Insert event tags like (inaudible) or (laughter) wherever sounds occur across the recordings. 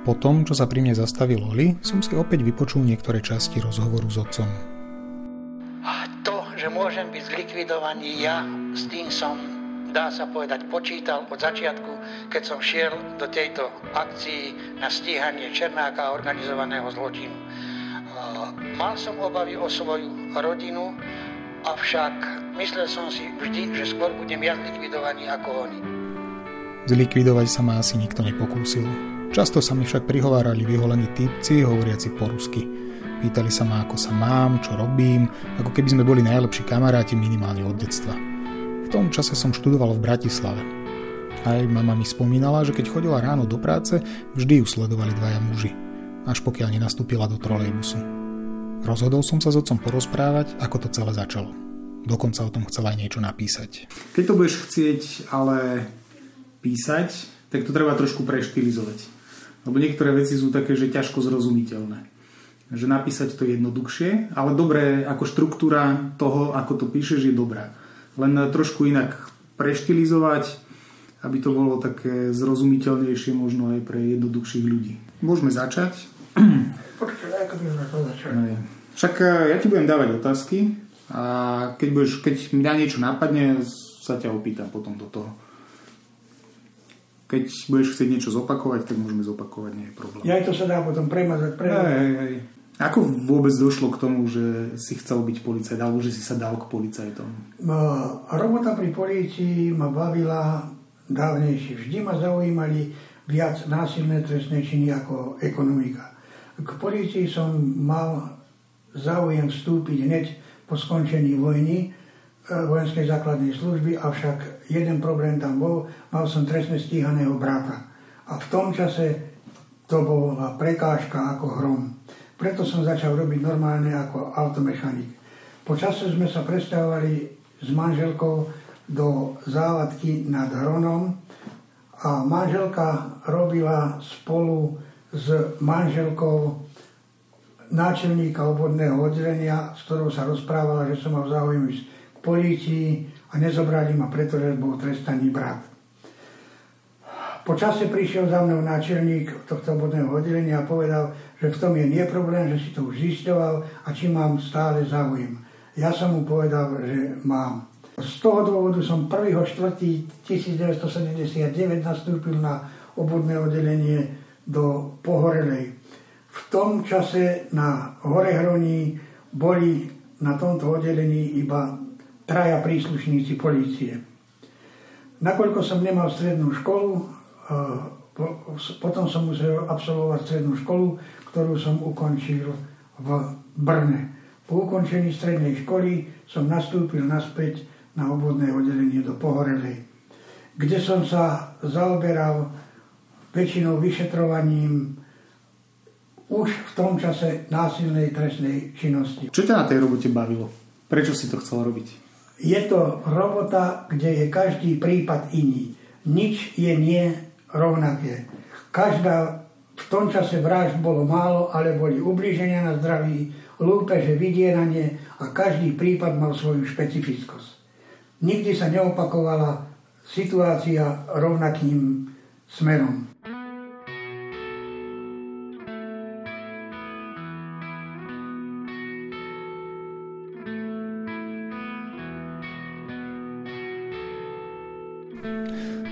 Po tom, čo sa pri mne zastavil Oli, som si opäť vypočul niektoré časti rozhovoru s otcom. A to, že môžem byť zlikvidovaný ja, s tým som, dá sa povedať, počítal od začiatku, keď som šiel do tejto akcii na stíhanie Černáka a organizovaného zločinu. Mal som obavy o svoju rodinu, avšak myslel som si vždy, že skôr budem ja zlikvidovaný ako oni. Zlikvidovať sa ma asi nikto nepokúsil. Často sa mi však prihovárali vyholení typci, hovoriaci po rusky. Pýtali sa ma, ako sa mám, čo robím, ako keby sme boli najlepší kamaráti minimálne od detstva. V tom čase som študoval v Bratislave. Aj mama mi spomínala, že keď chodila ráno do práce, vždy ju sledovali dvaja muži, až pokiaľ nenastúpila do trolejbusu. Rozhodol som sa s otcom porozprávať, ako to celé začalo. Dokonca o tom chcela aj niečo napísať. Keď to budeš chcieť ale písať, tak to treba trošku preštilizovať. Lebo niektoré veci sú také, že ťažko zrozumiteľné. Že napísať to jednoduchšie, ale dobré, ako štruktúra toho, ako to píšeš, je dobrá. Len trošku inak preštilizovať, aby to bolo také zrozumiteľnejšie možno aj pre jednoduchších ľudí. Môžeme začať. (clears throat) ako by sme to začali? Však eh, ja ti budem dávať otázky a keď, budeš, keď mňa niečo napadne, sa ťa opýtam potom do toho. Keď budeš chcieť niečo zopakovať, tak môžeme zopakovať, nie je problém. Ja to sa dá potom premazať. premazať. Hej, hej. Ako vôbec došlo k tomu, že si chcel byť policajt, alebo že si sa dal k policajtom? No, robota pri polícii ma bavila dávnejšie. Vždy ma zaujímali viac násilné trestné činy ako ekonomika. K polícii som mal záujem vstúpiť hneď po skončení vojny, vojenskej základnej služby, avšak jeden problém tam bol, mal som trestne stíhaného brata. A v tom čase to bola prekážka ako hrom. Preto som začal robiť normálne ako automechanik. Po čase sme sa presťahovali s manželkou do závadky nad Hronom a manželka robila spolu s manželkou náčelníka obvodného oddelenia, s ktorou sa rozprávala, že som mal záujem ísť polícii a nezobrali ma, pretože bol trestaný brat. Po čase prišiel za mnou náčelník tohto obvodného oddelenia a povedal, že v tom je nie problém, že si to už zisťoval a či mám stále záujem. Ja som mu povedal, že mám. Z toho dôvodu som 1.4.1979 nastúpil na obvodné oddelenie do Pohorelej. V tom čase na Horehroní boli na tomto oddelení iba traja príslušníci polície. Nakoľko som nemal strednú školu, potom som musel absolvovať strednú školu, ktorú som ukončil v Brne. Po ukončení strednej školy som nastúpil naspäť na obvodné oddelenie do Pohorelej, kde som sa zaoberal väčšinou vyšetrovaním už v tom čase násilnej trestnej činnosti. Čo ťa na tej robote bavilo? Prečo si to chcel robiť? Je to robota, kde je každý prípad iný. Nič je nie rovnaké. Každá v tom čase vražd bolo málo, ale boli ubliženia na zdraví, lúpeže, vydieranie a každý prípad mal svoju špecifickosť. Nikdy sa neopakovala situácia rovnakým smerom.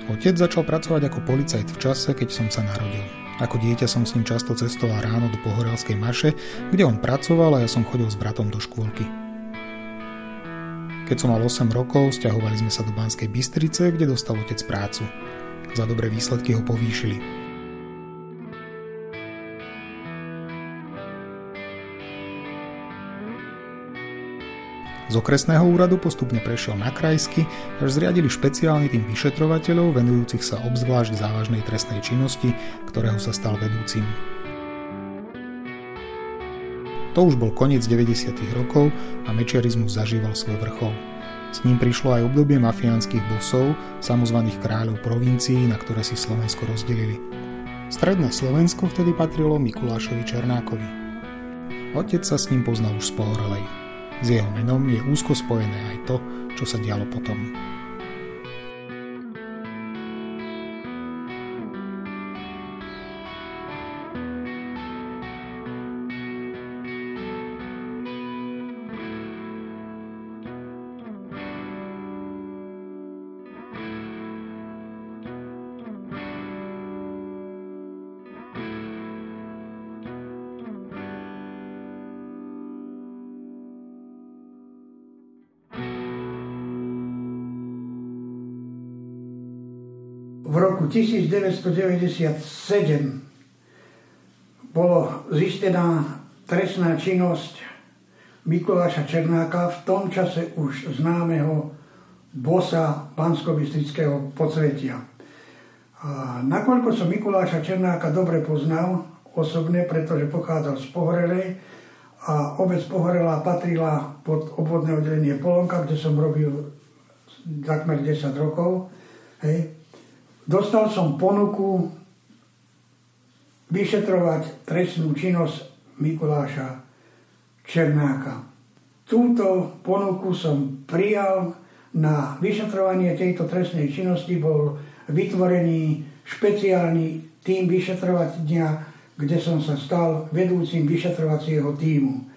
Otec začal pracovať ako policajt v čase, keď som sa narodil. Ako dieťa som s ním často cestoval ráno do Pohorelskej Maše, kde on pracoval a ja som chodil s bratom do škôlky. Keď som mal 8 rokov, stiahovali sme sa do Banskej Bystrice, kde dostal otec prácu. Za dobré výsledky ho povýšili. Z okresného úradu postupne prešiel na krajsky, až zriadili špeciálny tým vyšetrovateľov venujúcich sa obzvlášť závažnej trestnej činnosti, ktorého sa stal vedúcim. To už bol koniec 90. rokov a mečiarizmus zažíval svoj vrchol. S ním prišlo aj obdobie mafiánskych bosov, samozvaných kráľov provincií, na ktoré si Slovensko rozdelili. Stredné Slovensko vtedy patrilo Mikulášovi Černákovi. Otec sa s ním poznal už z pohorelej. S jeho menom je úzko spojené aj to, čo sa dialo potom. V roku 1997 bolo zistená trestná činnosť Mikuláša Černáka, v tom čase už známeho bosa bansko podsvetia. A nakoľko som Mikuláša Černáka dobre poznal, osobne, pretože pochádzal z Pohorelej a obec Pohorela patrila pod obvodné oddelenie Polonka, kde som robil takmer 10 rokov. Hej. Dostal som ponuku vyšetrovať trestnú činnosť Mikuláša Černáka. Túto ponuku som prijal. Na vyšetrovanie tejto trestnej činnosti bol vytvorený špeciálny tým vyšetrovania, kde som sa stal vedúcim vyšetrovacieho týmu.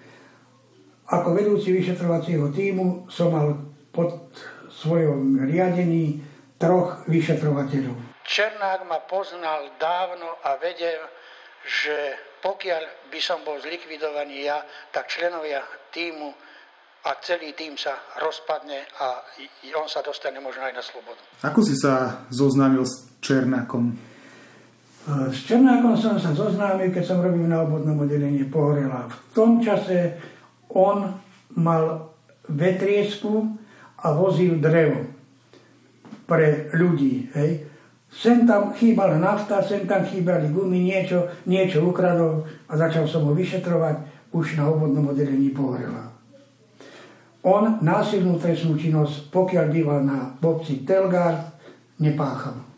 Ako vedúci vyšetrovacieho týmu som mal pod svojom riadení troch vyšetrovateľov. Černák ma poznal dávno a vedel, že pokiaľ by som bol zlikvidovaný ja, tak členovia týmu a celý tým sa rozpadne a on sa dostane možno aj na slobodu. Ako si sa zoznámil s Černákom? S Černákom som sa zoznámil, keď som robil na obvodnom oddelení Pohorela. V tom čase on mal vetriesku a vozil drevo pre ľudí. Hej. Sem tam chýbala nafta, sem tam chýbali gumy, niečo, niečo ukradol a začal som ho vyšetrovať už na obvodnom oddelení Pohorela. On násilnú trestnú činnosť, pokiaľ býval na obci Telgard, nepáchal.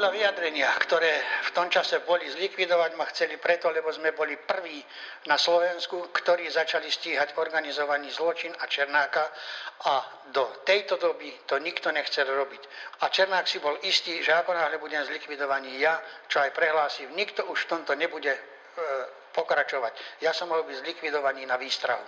podľa vyjadrenia, ktoré v tom čase boli zlikvidovať, ma chceli preto, lebo sme boli prví na Slovensku, ktorí začali stíhať organizovaný zločin a Černáka a do tejto doby to nikto nechcel robiť. A Černák si bol istý, že ako náhle budem zlikvidovaný ja, čo aj prehlásim, nikto už v tomto nebude e, pokračovať. Ja som mohol byť zlikvidovaný na výstrahu.